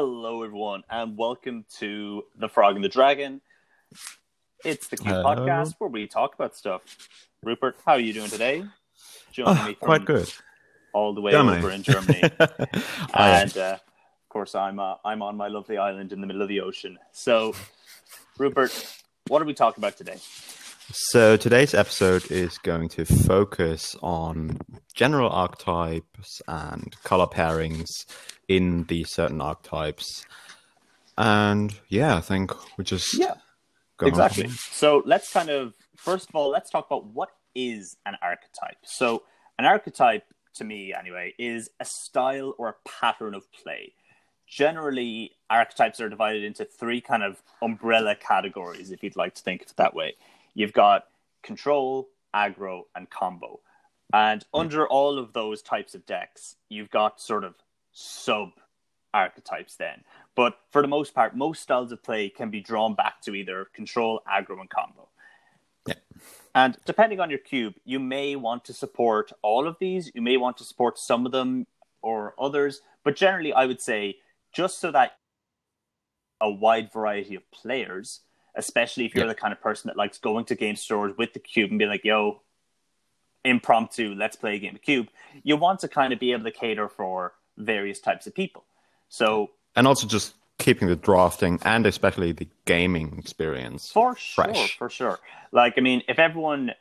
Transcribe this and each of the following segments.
Hello, everyone, and welcome to The Frog and the Dragon. It's the Cube Hello. podcast where we talk about stuff. Rupert, how are you doing today? Joining Oh, me from quite good. all the way Germany. over in Germany. And uh, of course, I'm uh, I'm on my lovely island in the middle of the ocean. So, Rupert, what are we talking about today? So today's episode is going to focus on general archetypes and color pairings in these certain archetypes. And yeah, I think we just Yeah, go on exactly. from So let's kind of first of all let's talk about what is an archetype. So an archetype, to me anyway, is a style or a pattern of play. Generally, archetypes are divided into three kind of umbrella categories, if you'd like to think of it that way. You've got control, aggro, and combo. And hmm. under all of those types of decks, you've got sort of sub archetypes then. But for the most part, most styles of play can be drawn back to either control, aggro, and combo. Yeah. And depending on your cube, you may want to support all of these. You may want to support some of them or others. But generally, I would say just so that a wide variety of players, especially if you're Yeah. the kind of person that likes going to game stores with the cube and be like, yo, impromptu, let's play a game of cube, you want to kind of be able to cater for various types of people. So and also just keeping the drafting and especially the gaming experience. For sure, fresh. for sure. Like I mean, if everyone,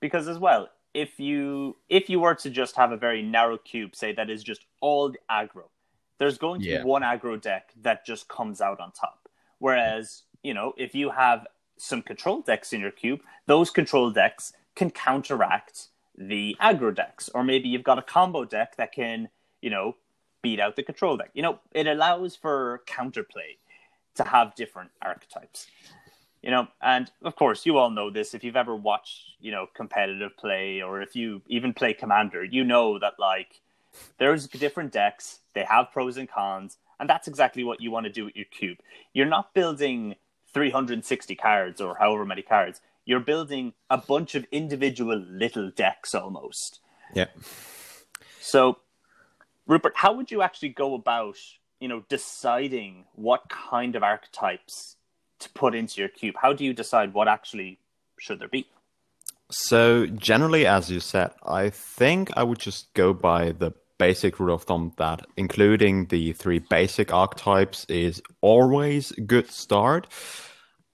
because as well, if you if you were to just have a very narrow cube, say that is just all the aggro, there's going to Yeah. be one aggro deck that just comes out on top. Whereas you know, if you have some control decks in your cube, those control decks can counteract the aggro decks, or maybe you've got a combo deck that can you know beat out the control deck. You know, it allows for counterplay to have different archetypes. You know and of course you all know this. If you've ever watched you know competitive play or if you even play commander you know that like there's different decks. They have pros and cons and that's exactly what you want to do with your cube. You're not building 360 cards or however many cards you're building a bunch of individual little decks almost Yeah. so, Rupert, how would you actually go about, you know, deciding what kind of archetypes to put into your cube? How do you decide what actually should there be? So generally, as you said, I think I would just go by the basic rule of thumb that including the three basic archetypes is always a good start,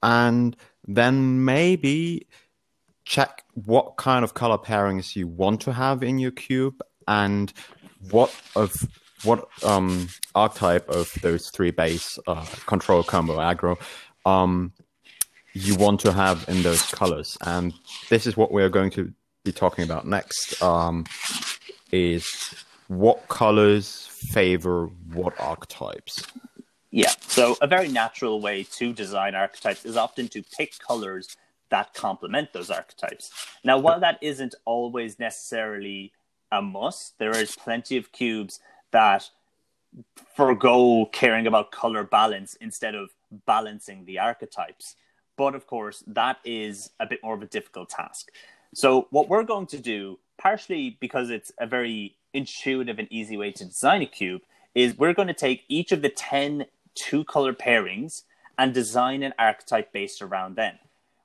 and then maybe check what kind of color pairings you want to have in your cube and what of what um archetype of those three base uh, control combo aggro um you want to have in those colors. And this is what we're going to be talking about next um, is what colors favor what archetypes Yeah. So, a very natural way to design archetypes is often to pick colors that complement those archetypes. Now, while that isn't always necessarily a must, there is plenty of cubes that forego caring about color balance instead of balancing the archetypes. But of course, that is a bit more of a difficult task. So, what we're going to do, partially because it's a very intuitive and easy way to design a cube, is we're going to take each of the 10 two color pairings and design an archetype based around them.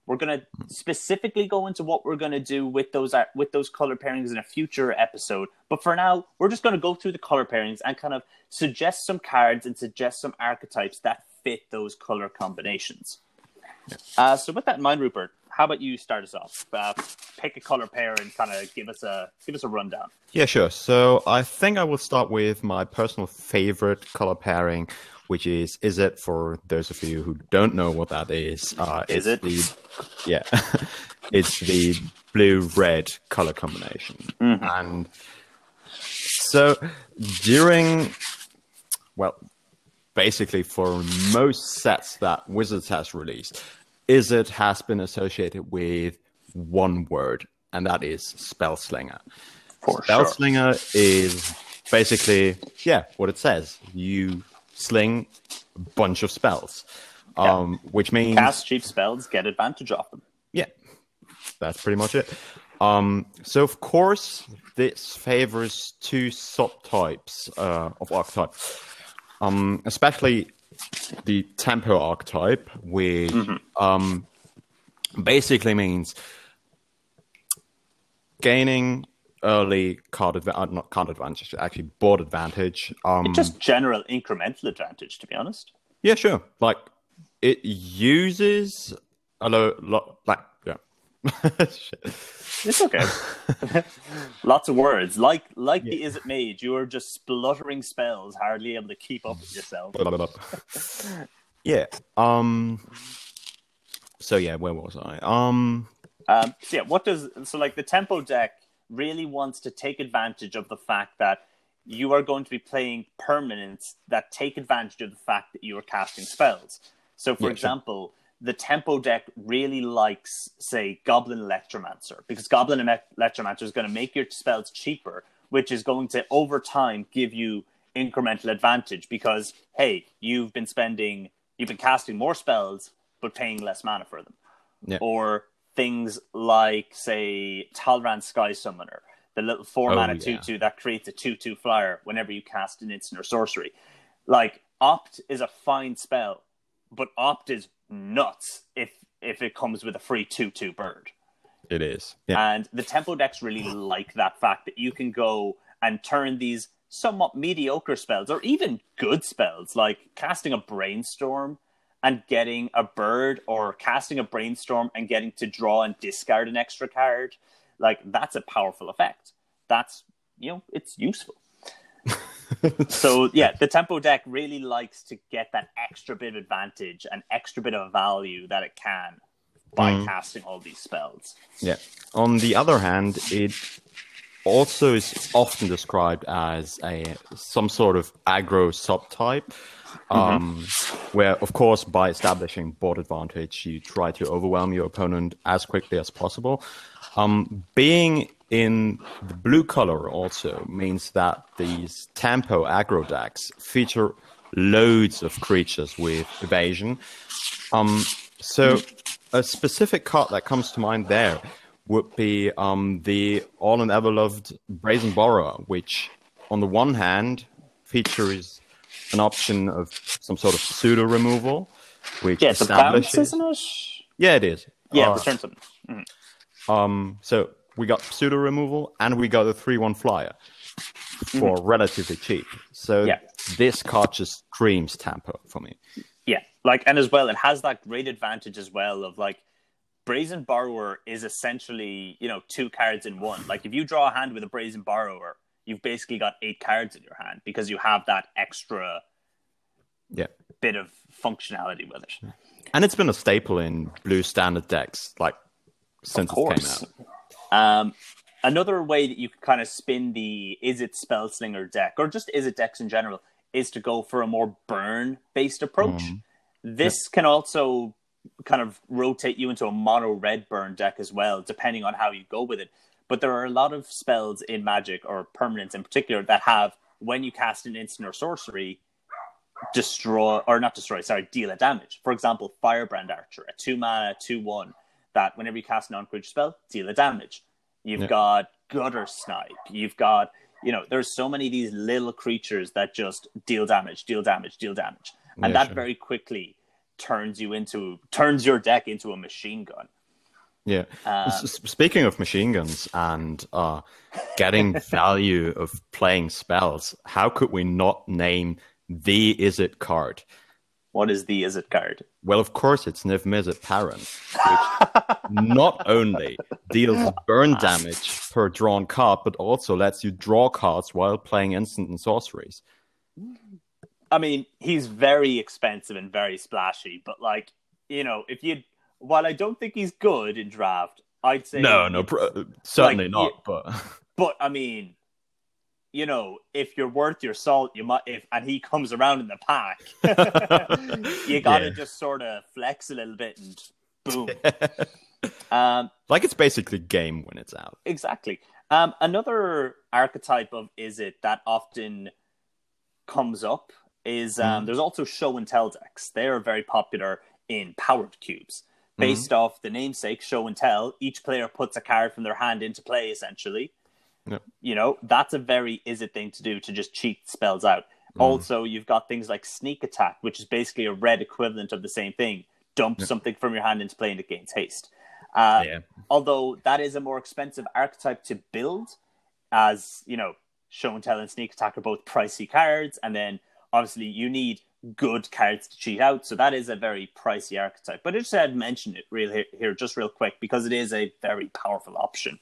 We're going to specifically go into what we're going to do with those with those color pairings in a future episode. But for now, we're just going to go through the color pairings and kind of suggest some cards and suggest some archetypes that fit those color combinations. Uh, so with that in mind, Rupert, how about you start us off? Uh, pick a color pair and kind of give us a give us a rundown. yeah sure so i think i will start with my personal favorite color pairing which is Izzet for those of you who don't know what that is uh Is it? the yeah it's the blue red color combination and so during well basically for most sets that wizards has released Izzet has been associated with one word and that is spellslinger For sure. spellslinger is basically yeah what it says you sling a bunch of spells um which means Cast cheap spells, get advantage off them. yeah, that's pretty much it. Um, so of course, this favors two subtypes uh, of archetype. Um, especially the tempo archetype, which Mm-hmm. um, basically means gaining early card advantage, uh, not card advantage, actually board advantage. Um, Just general incremental advantage, to be honest. yeah, sure. Like it uses a lot, like. It's okay. Lots of words. Like like the Is It made. you are just spluttering spells, hardly able to keep up with yourself. yeah. Um. So yeah, where was I? Um. Um, so yeah, what does so like the tempo deck really wants to take advantage of the fact that you are going to be playing permanents that take advantage of the fact that you are casting spells. So, for Yeah, sure. The tempo deck really likes, say, Goblin Electromancer because Goblin Ele- Electromancer is going to make your spells cheaper, which is going to over time give you incremental advantage because hey, you've been spending, you've been casting more spells but paying less mana for them Yeah. or things like, say, Talrand Sky Summoner, the little four Oh, mana yeah. 2 2 that creates a 2 2 flyer whenever you cast an instant or sorcery. Like, Opt is a fine spell, but Opt is nuts if if it comes with a free 2 2 bird. It is. Yeah. And the tempo decks really like that fact that you can go and turn these somewhat mediocre spells or even good spells, like casting a brainstorm and getting a bird or casting a brainstorm and getting to draw and discard an extra card. Like that's a powerful effect. That's you know, it's useful. so yeah, the tempo deck really likes to get that extra bit of advantage and extra bit of value that it can by casting all these spells. Yeah. On the other hand, it also is often described as a some sort of aggro subtype, um, where, of course, by establishing board advantage, you try to overwhelm your opponent as quickly as possible. Um, being in the blue color also means that these tempo aggro decks feature loads of creatures with evasion. Um, so a specific card that comes to mind there would be um, the all and ever loved Brazen Borrower, which on the one hand features an option of some sort of pseudo removal, which Yeah, it's a bounce, establishes. it? Yeah, it is. Yeah, Uh, return something. um, so we got pseudo removal and we got a three-one flyer for relatively cheap. So Mm-hmm. Yeah. this card just screams tempo for me. Yeah, like and as well, it has that great advantage as well of like Brazen Borrower is essentially you know two cards in one. Like if you draw a hand with a Brazen Borrower, you've basically got eight cards in your hand because you have that extra Yeah. bit of functionality with it. And it's been a staple in blue standard decks, like since it came out. Um, another way that you can kind of spin the Izzet Spellslinger deck or just Izzet decks in general is to go for a more burn based approach. This can also kind of rotate you into a mono red burn deck as well, depending on how you go with it. But there are a lot of spells in Magic or permanents in particular that have when you cast an instant or sorcery, destroy or not destroy, sorry, deal a damage. For example, Firebrand Archer, a two mana, two one, that whenever you cast a non-creature spell, deal a damage. You've Yeah. got Guttersnipe. You've got, you know, there's so many of these little creatures that just deal damage, deal damage, deal damage, and Yeah, that sure. very quickly turns you into turns your deck into a machine gun. Yeah. S- Speaking of machine guns and uh, getting value of playing spells, how could we not name the Izzet card? What is the Izzet card? Well, of course, it's Niv Mizzet Parun, which not only deals burn damage per drawn card, but also lets you draw cards while playing instant and sorceries. I mean, he's very expensive and very splashy, but like, you know, if you while I don't think he's good in draft, I'd say No, no, pr- uh, certainly Like, not. you- But But I mean, you know, if you're worth your salt, you might if and he comes around in the pack, you got to Yeah. just sort of flex a little bit and boom. um, like it's basically game when it's out. exactly. Um, another archetype of Izzet that often comes up is um, there's also show and tell decks. They are very popular in powered cubes. Based off the namesake, show and tell, each player puts a card from their hand into play essentially. Yep. You know, that's a very Izzet thing to do to just cheat spells out. Also, you've got things like sneak attack, which is basically a red equivalent of the same thing. Dump something from your hand into play and it gains haste. Uh, Yeah. Although that is a more expensive archetype to build, as you know, show and tell and sneak attack are both pricey cards, and then obviously you need good cards to cheat out. So that is a very pricey archetype. But I just said mention it real here, here just real quick because it is a very powerful option.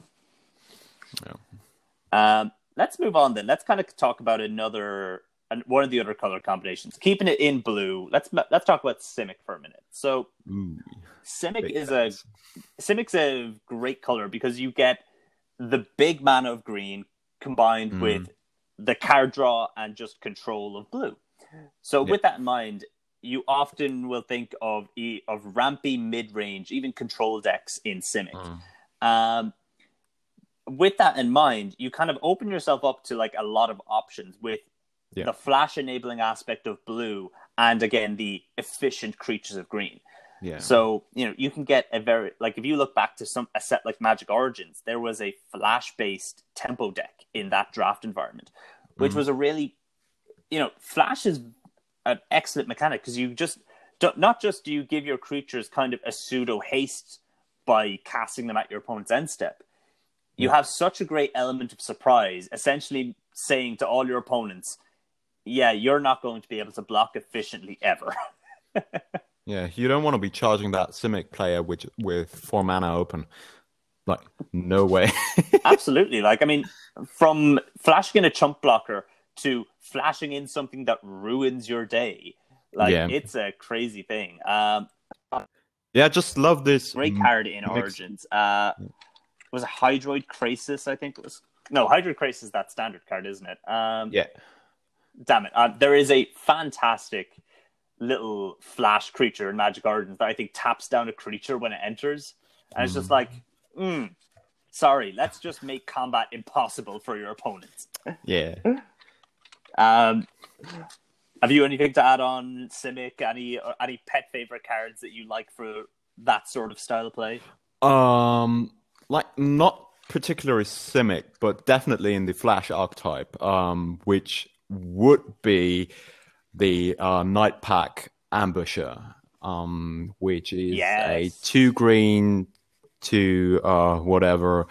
Um, let's move on then. Let's kind of talk about another an- one of the other color combinations. Keeping it in blue. Let's let's talk about Simic for a minute. So Ooh, Simic is fans. a Simic's a great color because you get the big mana of green combined Mm. with the card draw and just control of blue. So Yeah. with that in mind, you often will think of e- of rampy mid range, even control decks in Simic. Mm. Um, with that in mind, you kind of open yourself up to like a lot of options with Yeah. the flash enabling aspect of blue and again the efficient creatures of green. Yeah. So you know you can get a very like if you look back to some a set like Magic Origins, there was a flash based tempo deck in that draft environment, which Mhm. was a really you know flash is an excellent mechanic because you just don't, not just do you give your creatures kind of a pseudo haste by casting them at your opponent's end step, you have such a great element of surprise, essentially saying to all your opponents, "Yeah, you're not going to be able to block efficiently ever." Yeah, you don't want to be charging that Simic player with with four mana open. Like, no way. Absolutely. Like, I mean, from flashing in a chump blocker to flashing in something that ruins your day, like, Yeah. it's a crazy thing. Um, yeah, just love this. great card in mix- Origins. Uh, was a Hydroid Krasis? I think it was. No, Hydroid Krasis is that standard card, isn't it? Um, Yeah, Damn it. Uh, there is a fantastic little flash creature in Magic Origins that I think taps down a creature when it enters. And it's just like, mm, sorry, let's just make combat impossible for your opponents. yeah. Um, have you anything to add on Simic? Any any pet favorite cards that you like for that sort of style of play? Um, like not particularly Simic, but definitely in the Flash archetype, um, which would be the uh, Nightpack Ambusher, um, which is Yes. a two green to uh, whatever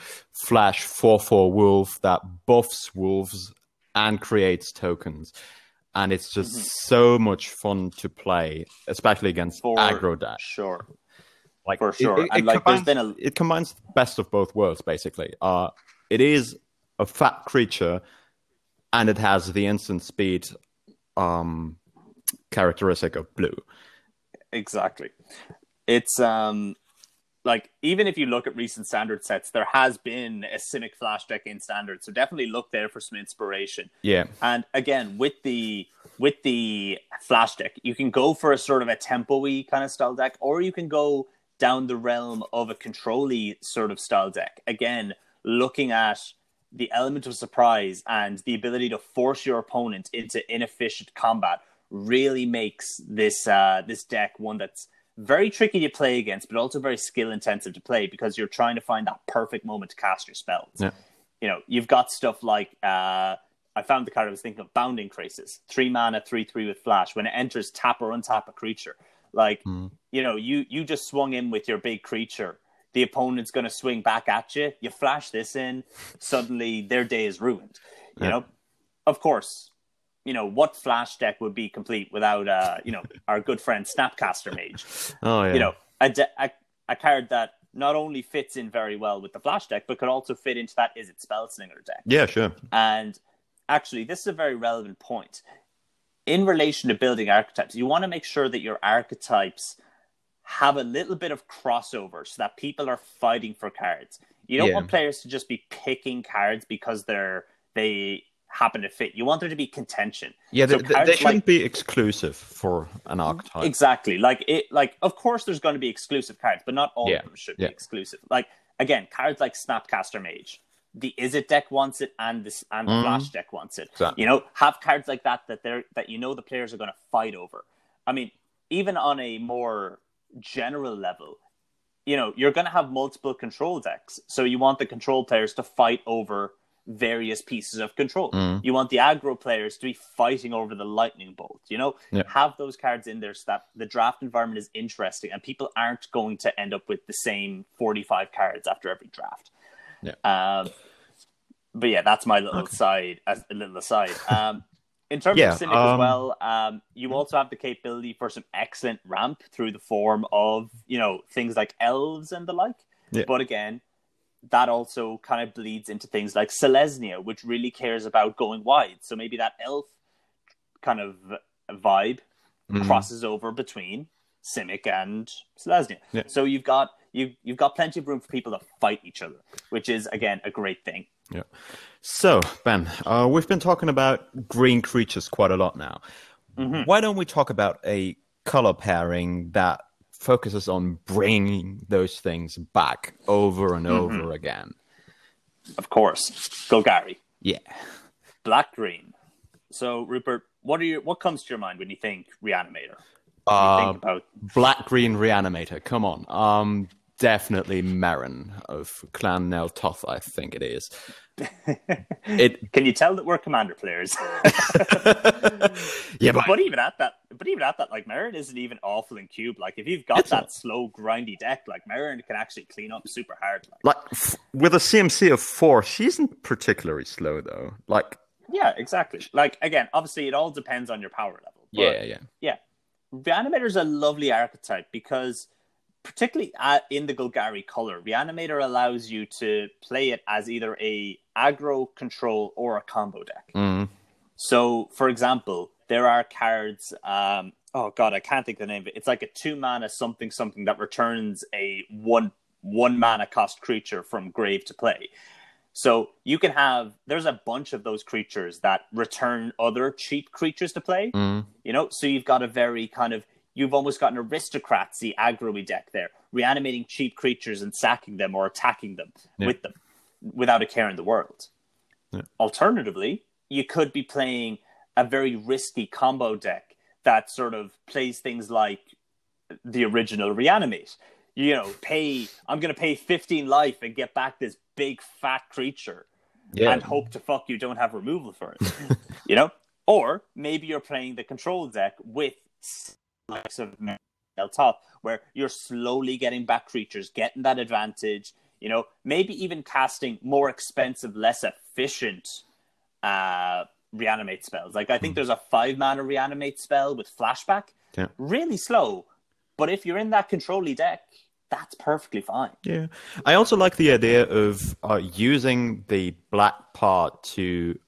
Flash four four wolf that buffs wolves and creates tokens. And it's just Mhm. so much fun to play, especially against For aggro decks. Sure. Like For sure. it, And, it like, there's combines, been a- it combines the best of both worlds. Basically, uh, it is a fat creature, and it has the instant speed um, characteristic of blue. Exactly. It's um like even if you look at recent standard sets, there has been a Simic Flash deck in standard, so definitely look there for some inspiration. Yeah, And again, with the with the Flash deck, you can go for a sort of a tempo-y kind of style deck, or you can go down the realm of a control-y sort of style deck. Again, looking at the element of surprise and the ability to force your opponent into inefficient combat really makes this uh, this deck one that's very tricky to play against, but also very skill intensive to play because you're trying to find that perfect moment to cast your spells. Yeah. You know, you've got stuff like uh, I found the card I was thinking of, Bounding Krasis, three mana, three three with flash. When it enters, tap or untap a creature. Like Mm. you know, you you just swung in with your big creature. The opponent's going to swing back at you. You flash this in, suddenly their day is ruined. You Yeah. know, of course, you know what flash deck would be complete without uh, you know, our good friend Snapcaster Mage oh yeah, you know, a, de- a, a card that not only fits in very well with the flash deck, but could also fit into that Izzet Spellslinger deck. yeah, sure. And actually, this is a very relevant point. In relation to building archetypes, you want to make sure that your archetypes have a little bit of crossover so that people are fighting for cards. You don't Yeah. want players to just be picking cards because they're they happen to fit. You want there to be contention. Yeah, So they, they, shouldn't like- be exclusive for an mm-hmm. archetype. Exactly. Like it like of course there's going to be exclusive cards, but not all Yeah. of them should Yeah. be exclusive. Like again, cards like Snapcaster Mage. The Izzet deck wants it and this and the Mhm. Flash deck wants it. Exactly. You know, have cards like that that they're that you know the players are going to fight over. I mean, even on a more general level, you know, you're going to have multiple control decks. So you want the control players to fight over various pieces of control. Mm. You want the aggro players to be fighting over the lightning bolt. You know, Yeah. have those cards in there so that the draft environment is interesting and people aren't going to end up with the same 45 cards after every draft. Yeah. Um, but yeah, that's my little side, as a little aside. Um, in terms Yeah, of Simic um, as well, um, you also have the capability for some excellent ramp through the form of, you know, things like elves and the like. Yeah. But again, that also kind of bleeds into things like Selesnya, which really cares about going wide. So maybe that elf kind of vibe Mhm. crosses over between Simic and Selesnya. Yeah. So you've got you you've got plenty of room for people to fight each other, which is again a great thing. Yeah. So, Ben, uh, we've been talking about green creatures quite a lot now. Mhm. Why don't we talk about a color pairing that focuses on bringing those things back over and over again? Of course, Golgari, Yeah. black green. So Rupert, what are your what comes to your mind when you think Reanimator? Uh, think about black green reanimator. Come on. Um, definitely Meren of Clan Nel Toth, I think it is. It Can you tell that we're commander players? yeah, but but even at that, but even at that, like Meren isn't even awful in cube. Like if you've got that not. slow, grindy deck, like Meren can actually clean up super hard. Like, like f- with a CMC of four, she isn't particularly slow though. Like yeah, exactly. Like again, obviously, it all depends on your power level. but- yeah, yeah, Reanimator is a lovely archetype because, particularly in the Golgari color, Reanimator allows you to play it as either a aggro, control, or a combo deck. Mm. So, for example, there are cards. Um, oh God, I can't think of the name of it. It's like a two mana something something that returns a one one mana cost creature from grave to play. So you can have. There's a bunch of those creatures that return other cheap creatures to play. Mm. You know, so you've got a very kind of you've almost got an aristocratsy aggro deck there, reanimating cheap creatures and sacking them or attacking them Yeah. with them without a care in the world. Yeah. Alternatively, you could be playing a very risky combo deck that sort of plays things like the original reanimate. You know, pay I'm gonna pay 15 life and get back this big fat creature yeah. and hope to fuck you don't have removal for it. you know? Or maybe you're playing the control deck with likes of Top, where you're slowly getting back creatures, getting that advantage, you know, maybe even casting more expensive, less efficient uh reanimate spells. Like I think there's a five mana reanimate spell with flashback. Yeah. Really slow. But if you're in that controlly deck, that's perfectly fine. Yeah, I also like the idea of uh, using the black part to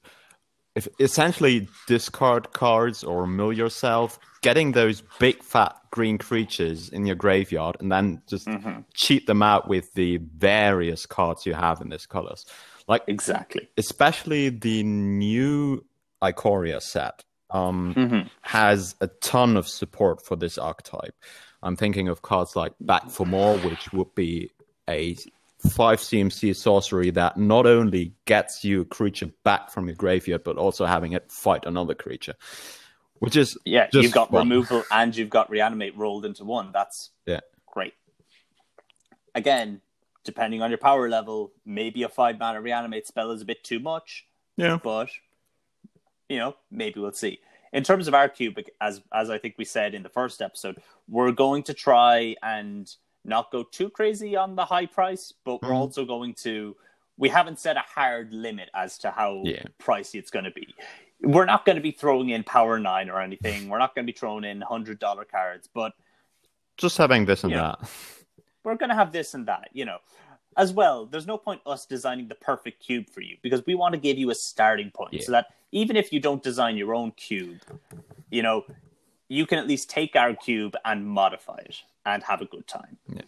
if, essentially discard cards or mill yourself, getting those big fat green creatures in your graveyard, and then just cheat them out with the various cards you have in these colors. Like Exactly. especially the new Ikoria set um, Mhm. has a ton of support for this archetype. I'm thinking of cards like Back for More, which would be a 5 CMC sorcery that not only gets you a creature back from your graveyard, but also having it fight another creature. Which is Yeah, you've got fun. removal and you've got reanimate rolled into one. That's Yeah. great. Again, depending on your power level, maybe a five mana reanimate spell is a bit too much, Yeah. but you know, maybe we'll see. In terms of our cube, as as I think we said in the first episode, we're going to try and not go too crazy on the high price, but we're Mhm. also going to. We haven't set a hard limit as to how Yeah. pricey it's going to be. We're not going to be throwing in Power Nine or anything. We're not going to be throwing in hundred dollar cards, but Just having this and that. we're going to have this and that, you know. As well, there's no point us designing the perfect cube for you because we want to give you a starting point Yeah. so that even if you don't design your own cube, you know, you can at least take our cube and modify it and have a good time. Yeah.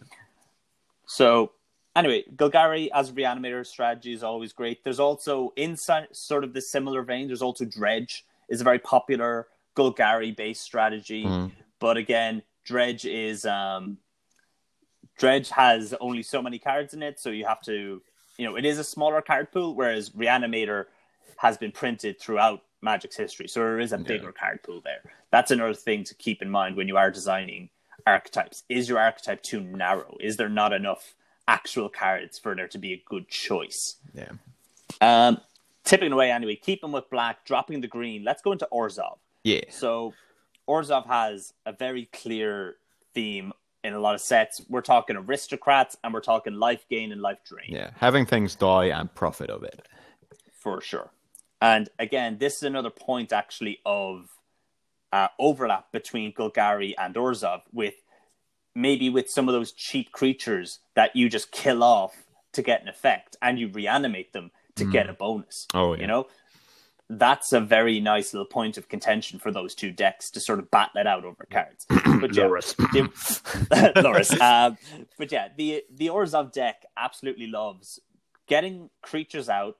So, anyway, Golgari as a reanimator strategy is always great. There's also inside sort of the similar vein, there's also Dredge is a very popular Golgari based strategy. Mm. But again, Dredge is um Dredge has only so many cards in it, so you have to you know, it is a smaller card pool, whereas Reanimator has been printed throughout Magic's history. So there is a bigger card pool there. That's another thing to keep in mind when you are designing archetypes. Is your archetype too narrow? Is there not enough actual cards for there to be a good choice? Yeah. Um, tipping away anyway. keeping with black, dropping the green. Let's go into Orzhov. Yeah. So Orzhov has a very clear theme in a lot of sets. We're talking aristocrats and we're talking life gain and life drain. Yeah. Having things die and profit of it. For sure. And again, this is another point actually of uh, overlap between Golgari and Orzhov with maybe with some of those cheap creatures that you just kill off to get an effect and you reanimate them to mm. get a bonus. Oh, yeah. You know, that's a very nice little point of contention for those two decks to sort of battle it out over cards. But yeah, Loris. the, Loris. Um, but yeah, the the Orzhov deck absolutely loves getting creatures out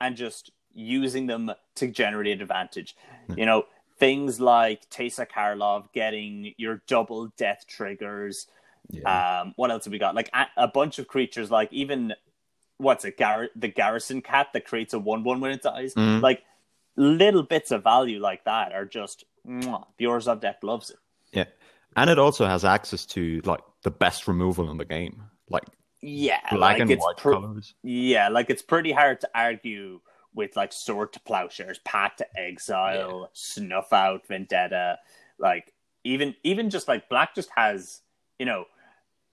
and just using them to generate an advantage. You know, things like Teysa Karlov getting your double death triggers. Yeah. Um, what else have we got? Like a, a bunch of creatures, like even what's it, Gar- the Garrison Cat that creates a one-one when it dies. Mm-hmm. Like little bits of value like that are just mwah, the Orzhov deck loves it. Yeah, and it also has access to like the best removal in the game, like yeah, black like and white colors. Yeah, like it's pretty hard to argue with like Sword to Plowshares, Path to Exile, yeah. Snuff Out, Vendetta. Like even even just like Black just has you know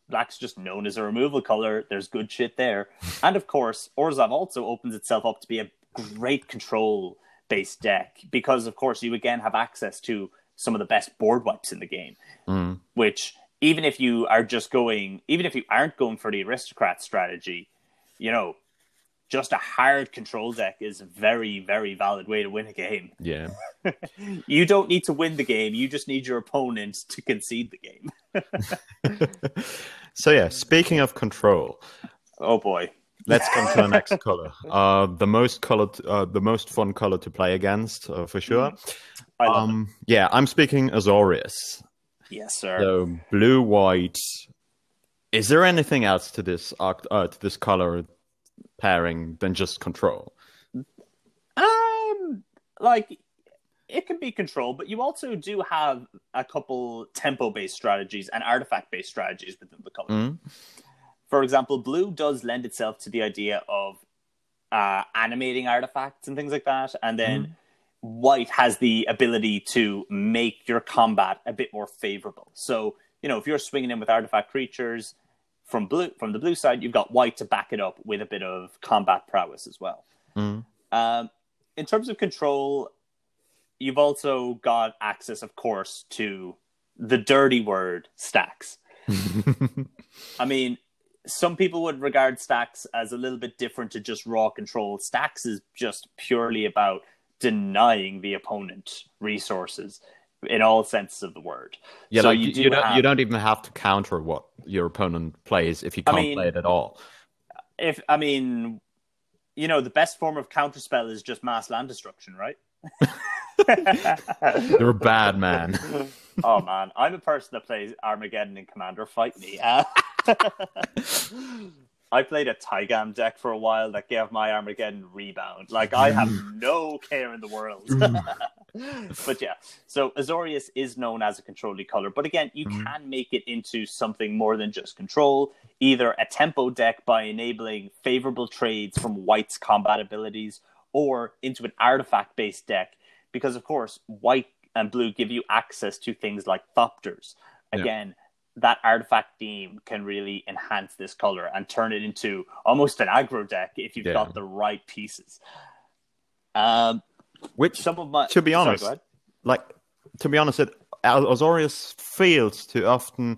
Black's just known as a removal color. There's good shit there, and of course Orzhov also opens itself up to be a great control based deck because of course you again have access to some of the best board wipes in the game, mm. which even if you are just going, even if you aren't going for the aristocrat strategy, you know, just a hard control deck is a very, very valid way to win a game. Yeah. you don't need to win the game. You just need your opponent to concede the game. so yeah, speaking of control. Oh boy. Let's come to the next color. Uh, the most colored, uh, the most fun color to play against, uh, for sure. Um, yeah, I'm speaking Azorius. Yes, sir. So blue, white. Is there anything else to this uh, to this color pairing than just control? Um, like it can be control, but you also do have a couple tempo based strategies and artifact based strategies within the color. Mm-hmm. For example, blue does lend itself to the idea of uh, animating artifacts and things like that, and then. Mm-hmm. White has the ability to make your combat a bit more favorable. So, you know, if you're swinging in with artifact creatures, from blue from the blue side, you've got white to back it up with a bit of combat prowess as well. Mm. Um, in terms of control, you've also got access, of course, to the dirty word stacks. I mean, some people would regard stacks as a little bit different to just raw control. Stacks is just purely about denying the opponent resources in all senses of the word. Yeah, so like you, you, do you don't have, you don't even have to counter what your opponent plays if you can't mean- play it at all. if I mean, you know, the best form of counterspell is just mass land destruction, right? You're a bad man. oh man, I'm a person that plays Armageddon and Commander. Fight me. Uh, I played a Taigam deck for a while that gave my Armageddon rebound. Like I have no care in the world. but yeah, so Azorius is known as a controlly color, but again, you Mhm. can make it into something more than just control. Either a tempo deck by enabling favorable trades from White's combat abilities, or into an artifact-based deck, because of course, White and Blue give you access to things like Thopters. Yeah. That artifact theme can really enhance this color and turn it into almost an aggro deck if you've Yeah. got the right pieces. Um, Which, some of my to be honest, ahead. like to be honest, it Azorius fails to often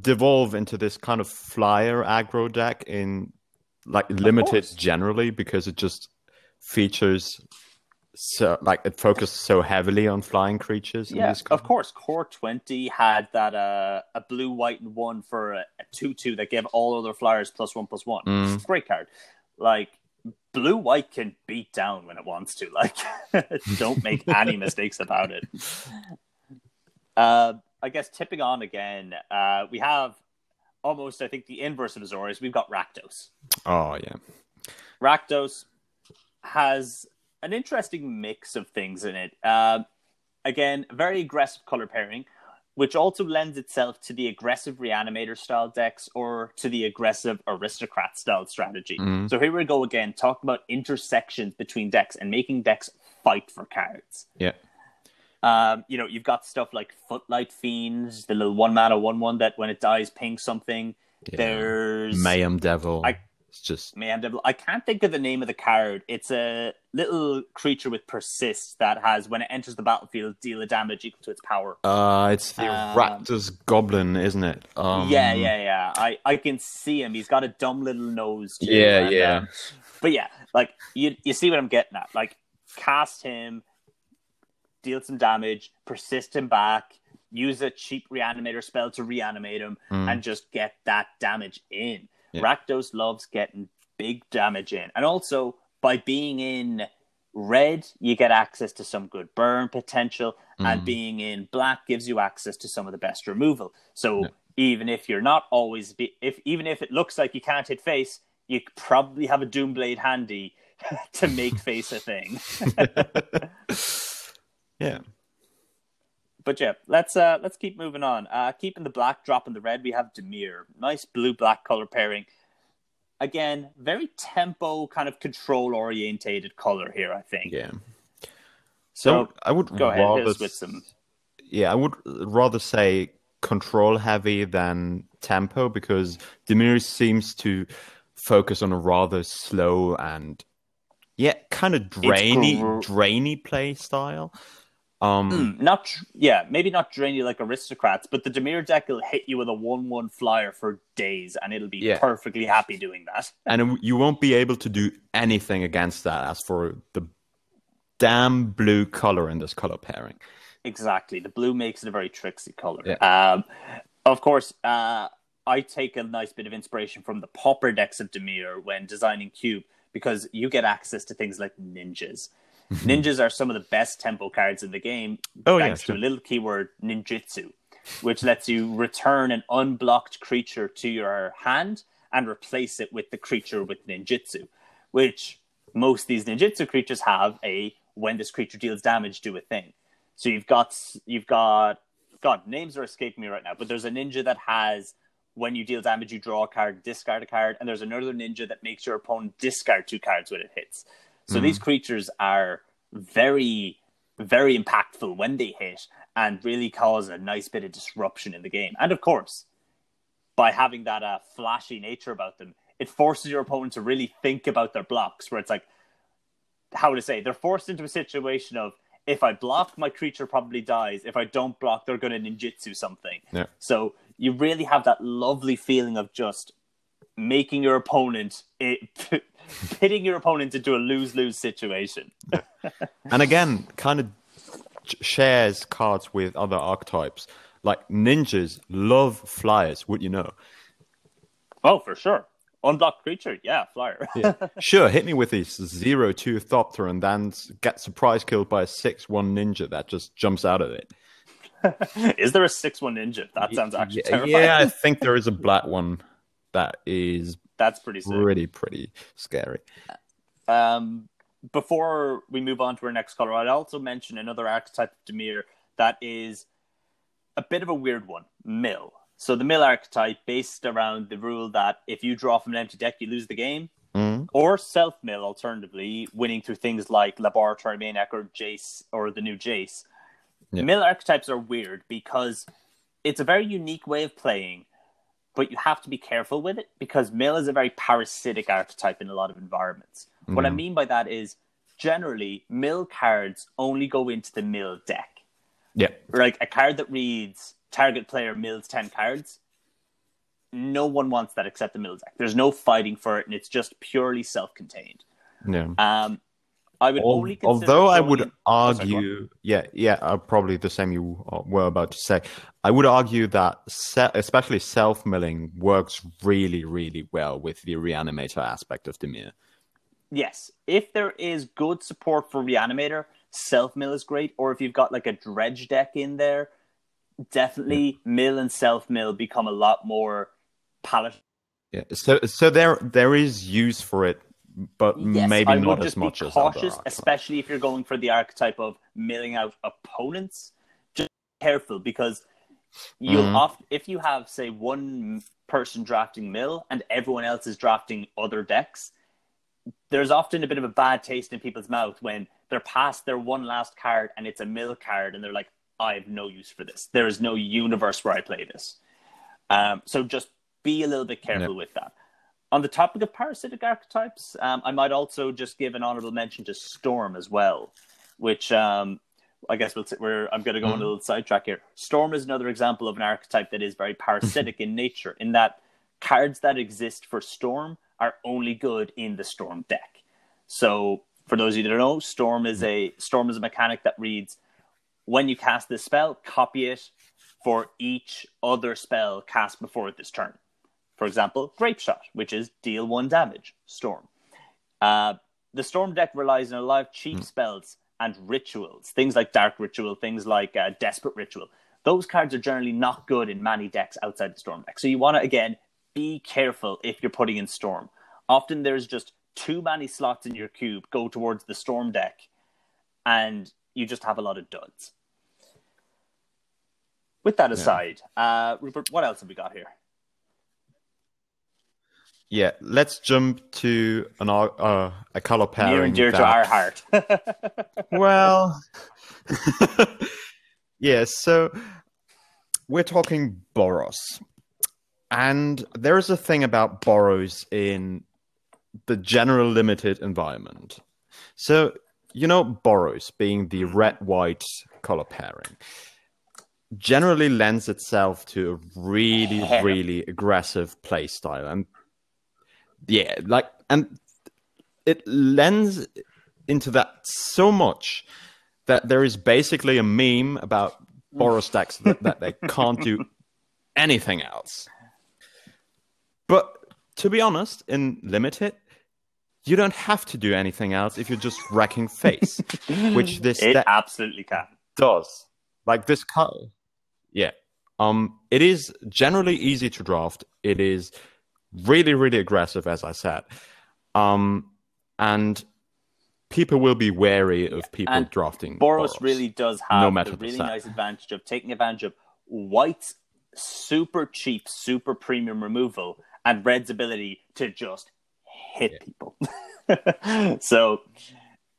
devolve into this kind of flyer aggro deck in like limited generally because it just features so like it focuses so heavily on flying creatures. Yeah, of course. Core twenty had that uh, a blue, white, and one for a, a two-two that gave all other flyers plus one plus one. Mm. Great card. Like blue, white can beat down when it wants to. Like, don't make any mistakes about it. Uh, I guess tipping on again, uh, we have almost, I think, the inverse of Azorius. We've got Rakdos. Oh yeah, Rakdos has an interesting mix of things in it. Um, again, very aggressive color pairing. which also lends itself to the aggressive reanimator style decks or to the aggressive aristocrat style strategy. Mhm. So here we go again, talking about intersections between decks and making decks fight for cards. Yeah. Um, you know, you've got stuff like Footlight Fiends, the little one mana one one that when it dies ping something. Yeah. There's Mayhem Devil. I- it's just Devil. I can't think of the name of the card. It's a little creature with persist that has when it enters the battlefield deal a damage equal to its power. uh it's the Um, Raptor's Goblin, isn't it? Um yeah, yeah, yeah. I, I can see him. He's got a dumb little nose. Too, Yeah, and, yeah. um, but yeah, like you you see what I'm getting at. Like cast him, deal some damage, persist him back, use a cheap reanimator spell to reanimate him, Mm. and just get that damage in. Yeah. Rakdos loves getting big damage in, and also by being in red, you get access to some good burn potential, and Mm. being in black gives you access to some of the best removal. So Yeah. even if you're not always, be, if even if it looks like you can't hit face, you probably have a Doomblade handy to make face a thing. yeah. But yeah, let's uh let's keep moving on. Uh keeping the black, dropping the red, we have Dimir. Nice blue black color pairing. Again, very tempo kind of control orientated color here, I think. Yeah. So, I would Go ahead, hit rather us with some yeah, I would rather say control heavy than tempo because Dimir seems to focus on a rather slow and yeah, kind of drainy, gr- drainy play style. Um, Mm, not yeah, maybe not drain you like aristocrats, but the Dimir deck will hit you with a one-one flyer for days, and it'll be Yeah. perfectly happy doing that. and you won't be able to do anything against that. As for the damn blue color in this color pairing, Exactly, the blue makes it a very tricksy color. Yeah. Um, of course, uh, I take a nice bit of inspiration from the pauper decks of Dimir when designing Cube because you get access to things like ninjas. Mm-hmm. ninjas are some of the best tempo cards in the game, Oh, yeah, thanks sure. to a little keyword ninjutsu, which lets you return an unblocked creature to your hand and replace it with the creature with ninjutsu, which most of these ninjutsu creatures have a when this creature deals damage, do a thing. So you've got you've got God names are escaping me right now, but there's a ninja that has when you deal damage, you draw a card, discard a card, and there's another ninja that makes your opponent discard two cards when it hits. So these creatures are very, very impactful when they hit and really cause a nice bit of disruption in the game. And of course, by having that uh, flashy nature about them, it forces your opponent to really think about their blocks, where it's like, how to say, they're forced into a situation of if I block, my creature probably dies. If I don't block, they're going to ninjutsu something. Yeah. So you really have that lovely feeling of just making your opponent, it, pitting your opponent into a lose lose situation. and again, kind of shares cards with other archetypes. Like ninjas love flyers, would you know? Oh, for sure. Unblocked creature, yeah, flyer. Yeah. sure, hit me with this zero two Thopter and then get surprise killed by a six one ninja that just jumps out of it. Is there a six one ninja? That sounds actually yeah, terrifying. yeah, I think there is a black one that is That's pretty sick. pretty pretty scary. Um, before we move on to our next color, I'd also mention another archetype of Dimir that is a bit of a weird one Mill. So, the Mill archetype, based around the rule that if you draw from an empty deck, you lose the game, Mm. or self mill, alternatively, winning through things like Laboratory Maniac or Jace or the new Jace. Yeah. Mill archetypes are weird because it's a very unique way of playing, but you have to be careful with it because Mill is a very parasitic archetype in a lot of environments. What I Mhm. mean by that is generally Mill cards only go into the Mill deck. Yeah, Like a card that reads target player mills 10 cards, no one wants that except the Mill deck. There's no fighting for it, and it's just purely self contained. yeah. Um, I would Al- only consider Although I would in- sorry, go on. argue, yeah, yeah, uh, probably the same you uh, were about to say. I would argue that se- especially self milling works really, really well with the reanimator aspect of Dimir. Yes, if there is good support for Reanimator, Self Mill is great. Or if you've got like a Dredge deck in there, definitely Mill and Self Mill become a lot more palatable. Yeah, so so there there is use for it, but Yes, maybe I not as much as cautious, especially if you're going for the archetype of milling out opponents. Just be careful because you'll Mhm. oft if you have say one person drafting mill and everyone else is drafting other decks, there's often a bit of a bad taste in people's mouth when they're past their one last card and it's a mill card and they're like, I have no use for this. There is no universe where I play this. Um, so just be a little bit careful Yeah. with that. On the topic of parasitic archetypes, um, I might also just give an honorable mention to Storm as well, which um, I guess we'll, we're, I'm going to go on a Mhm. little sidetrack here. Storm is another example of an archetype that is very parasitic in nature, in that cards that exist for Storm are only good in the Storm deck. So, for those of you that don't know, Storm is a Storm is a mechanic that reads when you cast this spell, copy it for each other spell cast before it this turn. For example, Grapeshot, which is deal one damage, Storm. Uh, the Storm deck relies on a lot of cheap spells and rituals, things like Dark Ritual, things like uh, Desperate Ritual. Those cards are generally not good in many decks outside the Storm deck. So you want to, again, be careful if you're putting in Storm. Often there's just too many slots in your cube go towards the Storm deck, and you just have a lot of duds. With that aside, uh, Rupert, what else have we got here? Yeah, let's jump to an uh, a color pairing. Near and dear to our heart. Well, yeah, so we're talking Boros. And there is a thing about Boros in the general limited environment. So, you know, Boros being the red white color pairing generally lends itself to a really, really aggressive play style. And yeah, like, and it lends into that so much that there is basically a meme about Boros decks that, that they can't do anything else. But to be honest, in limited, you don't have to do anything else if you're just wrecking face, which this it absolutely can. does. Like this color. Yeah. Um it is generally easy to draft. It is really, really aggressive, as I said. Um and people will be wary of people And drafting. Boros really does have No the really nice advantage of taking advantage of White's super cheap, super premium removal and Red's ability to just hit Yeah. people. so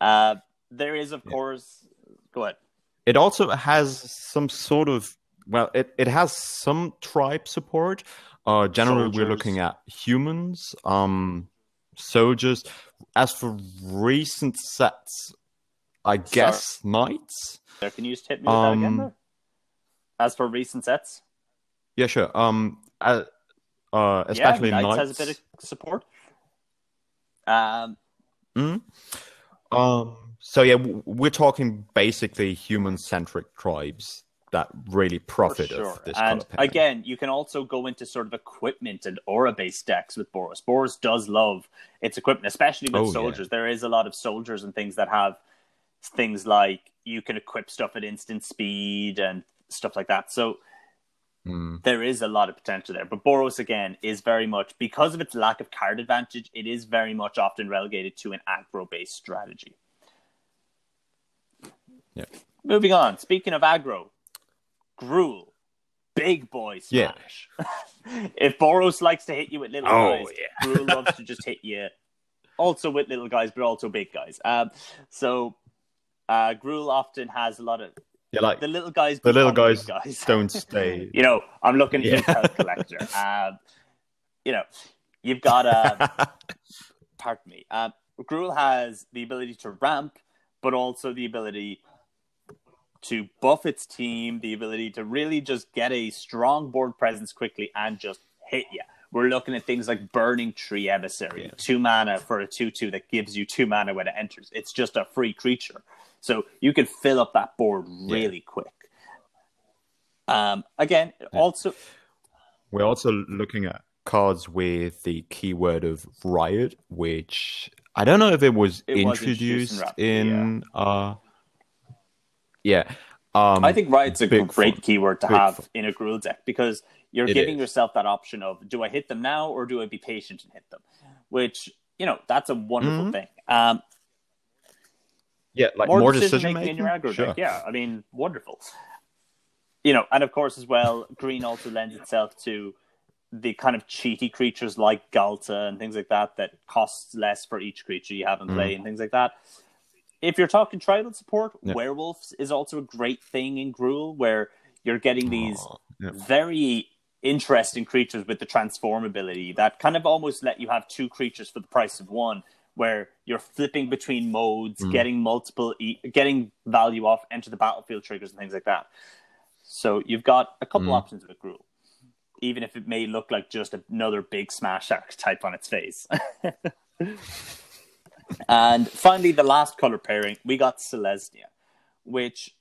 uh, there is, of course, go ahead. It also has some sort of well, it, it has some tribe support. Uh generally we're looking at humans, um soldiers. As for recent sets, I guess knights. Can you just hit me with that again? Um, there? As for recent sets, Yeah, sure. Um, uh, uh especially yeah, Knights, knights. has a bit of support. Um, Mhm. Um, so yeah, we're talking basically human-centric tribes that really profit sure. of this and again, you can also go into sort of equipment and aura based decks with Boros. Boros does love its equipment, especially with Oh, yeah. soldiers. There is a lot of soldiers and things that have things like you can equip stuff at instant speed and stuff like that. So Mm, there is a lot of potential there. But Boros again is very much because of its lack of card advantage, it is very much often relegated to an aggro based strategy. Yeah. Moving on. Speaking of aggro, Gruul, big boy Yeah. if Boros likes to hit you with little Oh, guys, Gruul loves to just hit you also with little guys, but also big guys. Um, so uh, Gruul often has a lot of yeah, like the little guys. the little guys guys. don't stay. you know, I'm looking at you, Yeah. Pelt Collector. Um, you know, you've got a. pardon me. Um, Gruul has the ability to ramp, but also the ability to buff its team, the ability to really just get a strong board presence quickly and just hit you. We're looking at things like Burning Tree Emissary, Yeah. two mana for a 2 2 that gives you two mana when it enters. It's just a free creature. So you can fill up that board really quick. Um, again, also, We're also looking at cards with the keyword of riot, which I don't know if it was It was introduced in introduced Rapid, in. uh, yeah. Um, I think Riot's a great fun. keyword to Big have fun. in a Gruul deck because you're It giving is. yourself that option of do I hit them now or do I be patient and hit them? Which, you know, that's a wonderful Mhm. thing. Um, yeah, like more, more, decision, decision making in your aggro Sure. deck. Yeah, I mean, wonderful. you know, and of course as well, green also lends itself to the kind of cheaty creatures like Ghalta and things like that that costs less for each creature you have in play and things like that. If you're talking tribal support, Yeah. werewolves is also a great thing in Gruul where you're getting these Oh, yeah. very interesting creatures with the transform ability that kind of almost let you have two creatures for the price of one where you're flipping between modes mm. getting multiple e- getting value off enter the battlefield triggers and things like that so you've got a couple mm. options with Gruul even if it may look like just another big smash archetype on its face and finally the last color pairing we got Selesnya which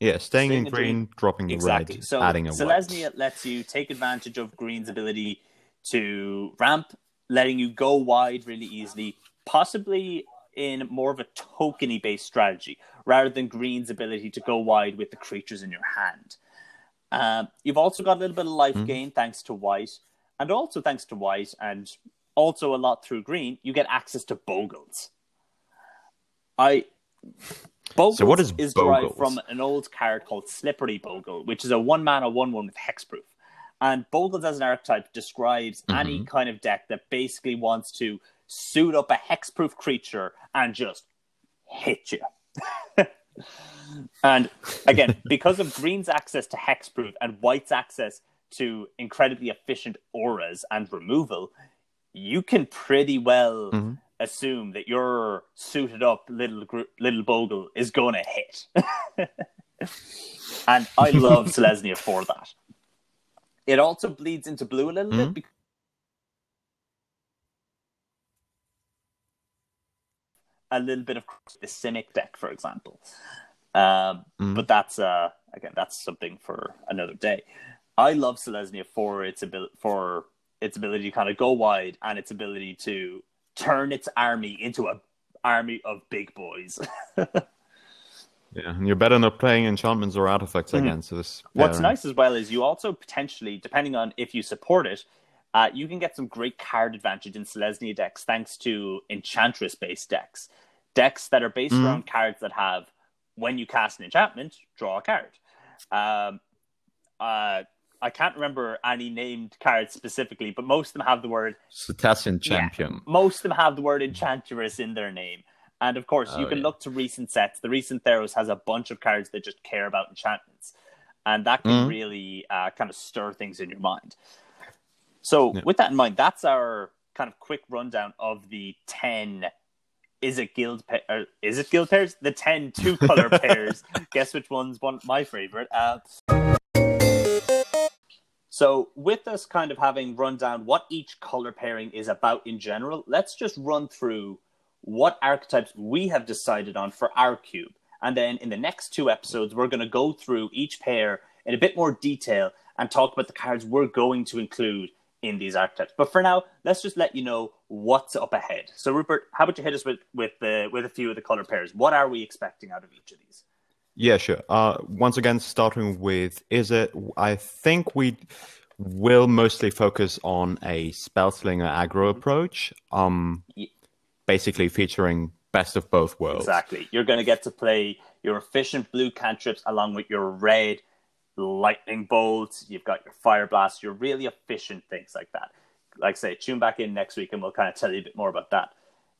Yeah, staying in green, dropping the Exactly. red, So adding a Selesnya white. lets you take advantage of Green's ability to ramp, letting you go wide really easily, possibly in more of a tokeny based strategy rather than Green's ability to go wide with the creatures in your hand. Um, you've also got a little bit of life Mm-hmm. gain thanks to White, and also thanks to White, and also a lot through Green. You get access to Bogles. I Bogles So what is is derived from an old card called Slippery Bogle, which is a one mana one one with hexproof. And Bogles as an archetype describes Mm-hmm. any kind of deck that basically wants to suit up a hexproof creature and just hit you. and again, because of green's access to hexproof and white's access to incredibly efficient auras and removal, you can pretty well Mhm. assume that your suited up little little bogle is going to hit. and I love Selesnya for that. It also bleeds into blue a little Mhm. bit. Because a little bit of the Simic deck, for example. Um, Mhm. But that's uh, again, that's something for another day. I love Selesnya for its ability for its ability to kind of go wide and its ability to turn its army into a army of big boys. Yeah, and you're better not playing enchantments or artifacts Mhm. against this. What's pairing. nice as well is you also potentially, depending on if you support it, uh, you can get some great card advantage in Selesnya decks thanks to Enchantress based decks. Decks that are based Mhm. around cards that have, when you cast an enchantment, draw a card. Um, uh, I can't remember any named cards specifically, but most of them have the word Cetacean Yeah. champion. most of them have the word enchantress in their name. And of course, you Oh, can yeah. look to recent sets. The recent Theros has a bunch of cards that just care about enchantments. And that can Mhm. really uh, kind of stir things in your mind. So, Yeah. with that in mind, that's our kind of quick rundown of the 10 is it guild pa- or is it guild pairs? The 10 two color pairs. Guess which one's one my favorite. Uh, so, with us kind of having run down what each color pairing is about in general, let's just run through what archetypes we have decided on for our cube. And then in the next two episodes, we're going to go through each pair in a bit more detail and talk about the cards we're going to include in these archetypes. But for now, let's just let you know what's up ahead. So, Rupert, how about you hit us with with the with a few of the color pairs? What are we expecting out of each of these? Yeah, sure. Uh, once again, starting with Izzet? I think we will mostly focus on a spellslinger aggro approach. Um, Ye- basically featuring best of both worlds. Exactly. You're going to get to play your efficient blue cantrips along with your red lightning bolts. You've got your fire blast, your really efficient things like that. Like I say, tune back in next week and we'll kind of tell you a bit more about that.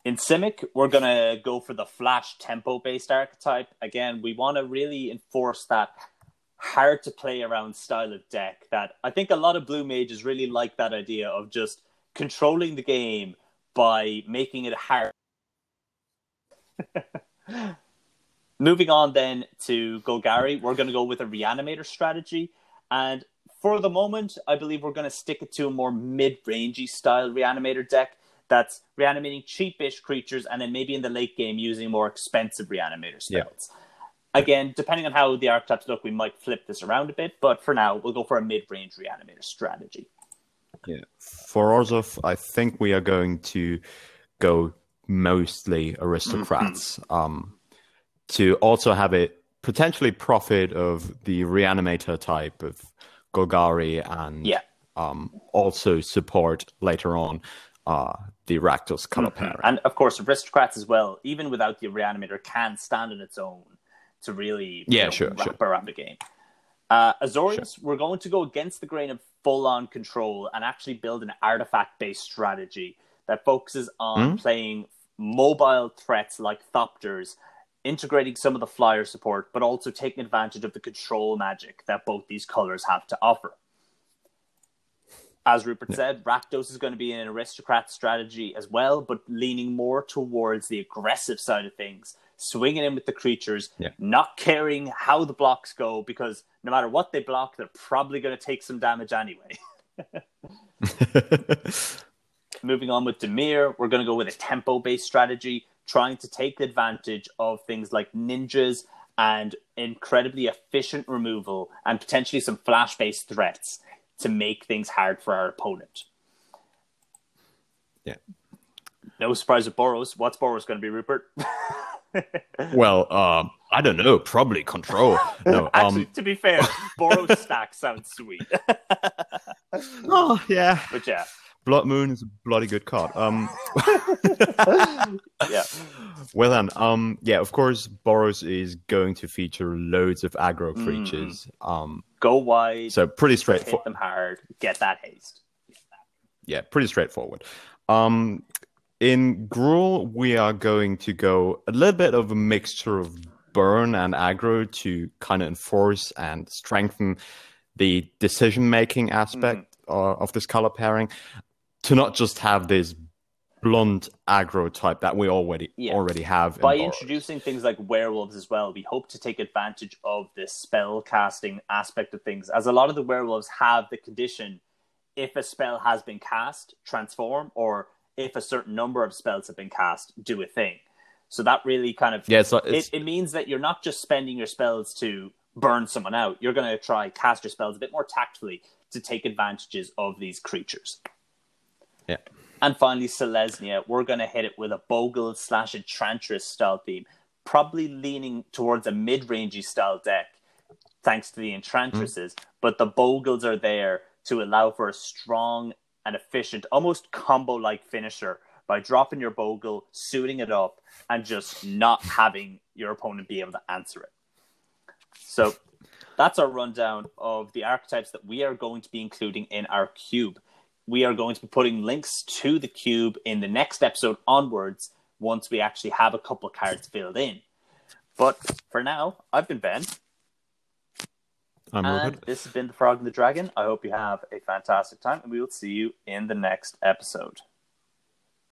In Simic, we're going to go for the flash tempo based archetype. Again, we want to really enforce that hard to play around style of deck that I think a lot of blue mages really like that idea of just controlling the game by making it hard Moving on then to Golgari, we're going to go with a reanimator strategy. And for the moment, I believe we're going to stick it to a more mid rangey style reanimator deck that's reanimating cheapish creatures and then maybe in the late game using more expensive reanimator Yeah. spells. Again, depending on how the archetypes look, we might flip this around a bit, but for now, we'll go for a mid range reanimator strategy. Yeah. For Orzhov, I think we are going to go mostly aristocrats um, to also have it potentially profit of the reanimator type of Golgari and Yeah. um, also support later on uh, the Rakdos color pairing. And of course, aristocrats as well, even without the reanimator, can stand on its own to really you Yeah, know, sure, wrap sure. around the game. Uh, Azorius, we're going to go against the grain of full on control and actually build an artifact based strategy that focuses on Mm. playing mobile threats like Thopters, integrating some of the flyer support, but also taking advantage of the control magic that both these colors have to offer. As Rupert said, Rakdos is going to be an aristocrat strategy as well, but leaning more towards the aggressive side of things, swinging in with the creatures, Yeah. not caring how the blocks go, because no matter what they block, they're probably going to take some damage anyway. Moving on with Dimir, we're going to go with a tempo based strategy, trying to take advantage of things like ninjas and incredibly efficient removal and potentially some flash based threats to make things hard for our opponent. Yeah. No surprise with Boros. What's Boros going to be, Rupert? well, um, I don't know. Probably control. No, Actually, um, to be fair, Boros stack sounds sweet. oh yeah, but yeah, Blood Moon is a bloody good card. Um, yeah. well then, um, yeah, of course, Boros is going to feature loads of aggro creatures. Um, Go wide, so pretty straightforward. hit them hard, get that haste. yeah, pretty straightforward. Um, in Gruul, we are going to go a little bit of a mixture of burn and aggro to kind of enforce and strengthen the decision making aspect uh, of this color pairing to not just have this blunt aggro type that we already Yeah. already have By Boros. introducing things like werewolves as well, we hope to take advantage of the spell casting aspect of things, as a lot of the werewolves have the condition if a spell has been cast, transform, or if a certain number of spells have been cast, do a thing. So that really kind of yeah, it's, it's it, it means that you're not just spending your spells to burn someone out. You're going to try cast your spells a bit more tactfully to take advantages of these creatures. yeah. And finally, Selesnya, we're going to hit it with a Bogle slash Enchantress style theme, probably leaning towards a mid rangey style deck, thanks to the Enchantresses. Mm-hmm. But the Bogles are there to allow for a strong and efficient, almost combo like finisher by dropping your Bogle, suiting it up, and just not having your opponent be able to answer it. So that's our rundown of the archetypes that we are going to be including in our cube. We are going to be putting links to the cube in the next episode onwards once we actually have a couple of cards filled in. But for now, I've been Ben, I'm and Rupert. this has been the Frog and the Dragon. I hope you have a fantastic time, and we will see you in the next episode.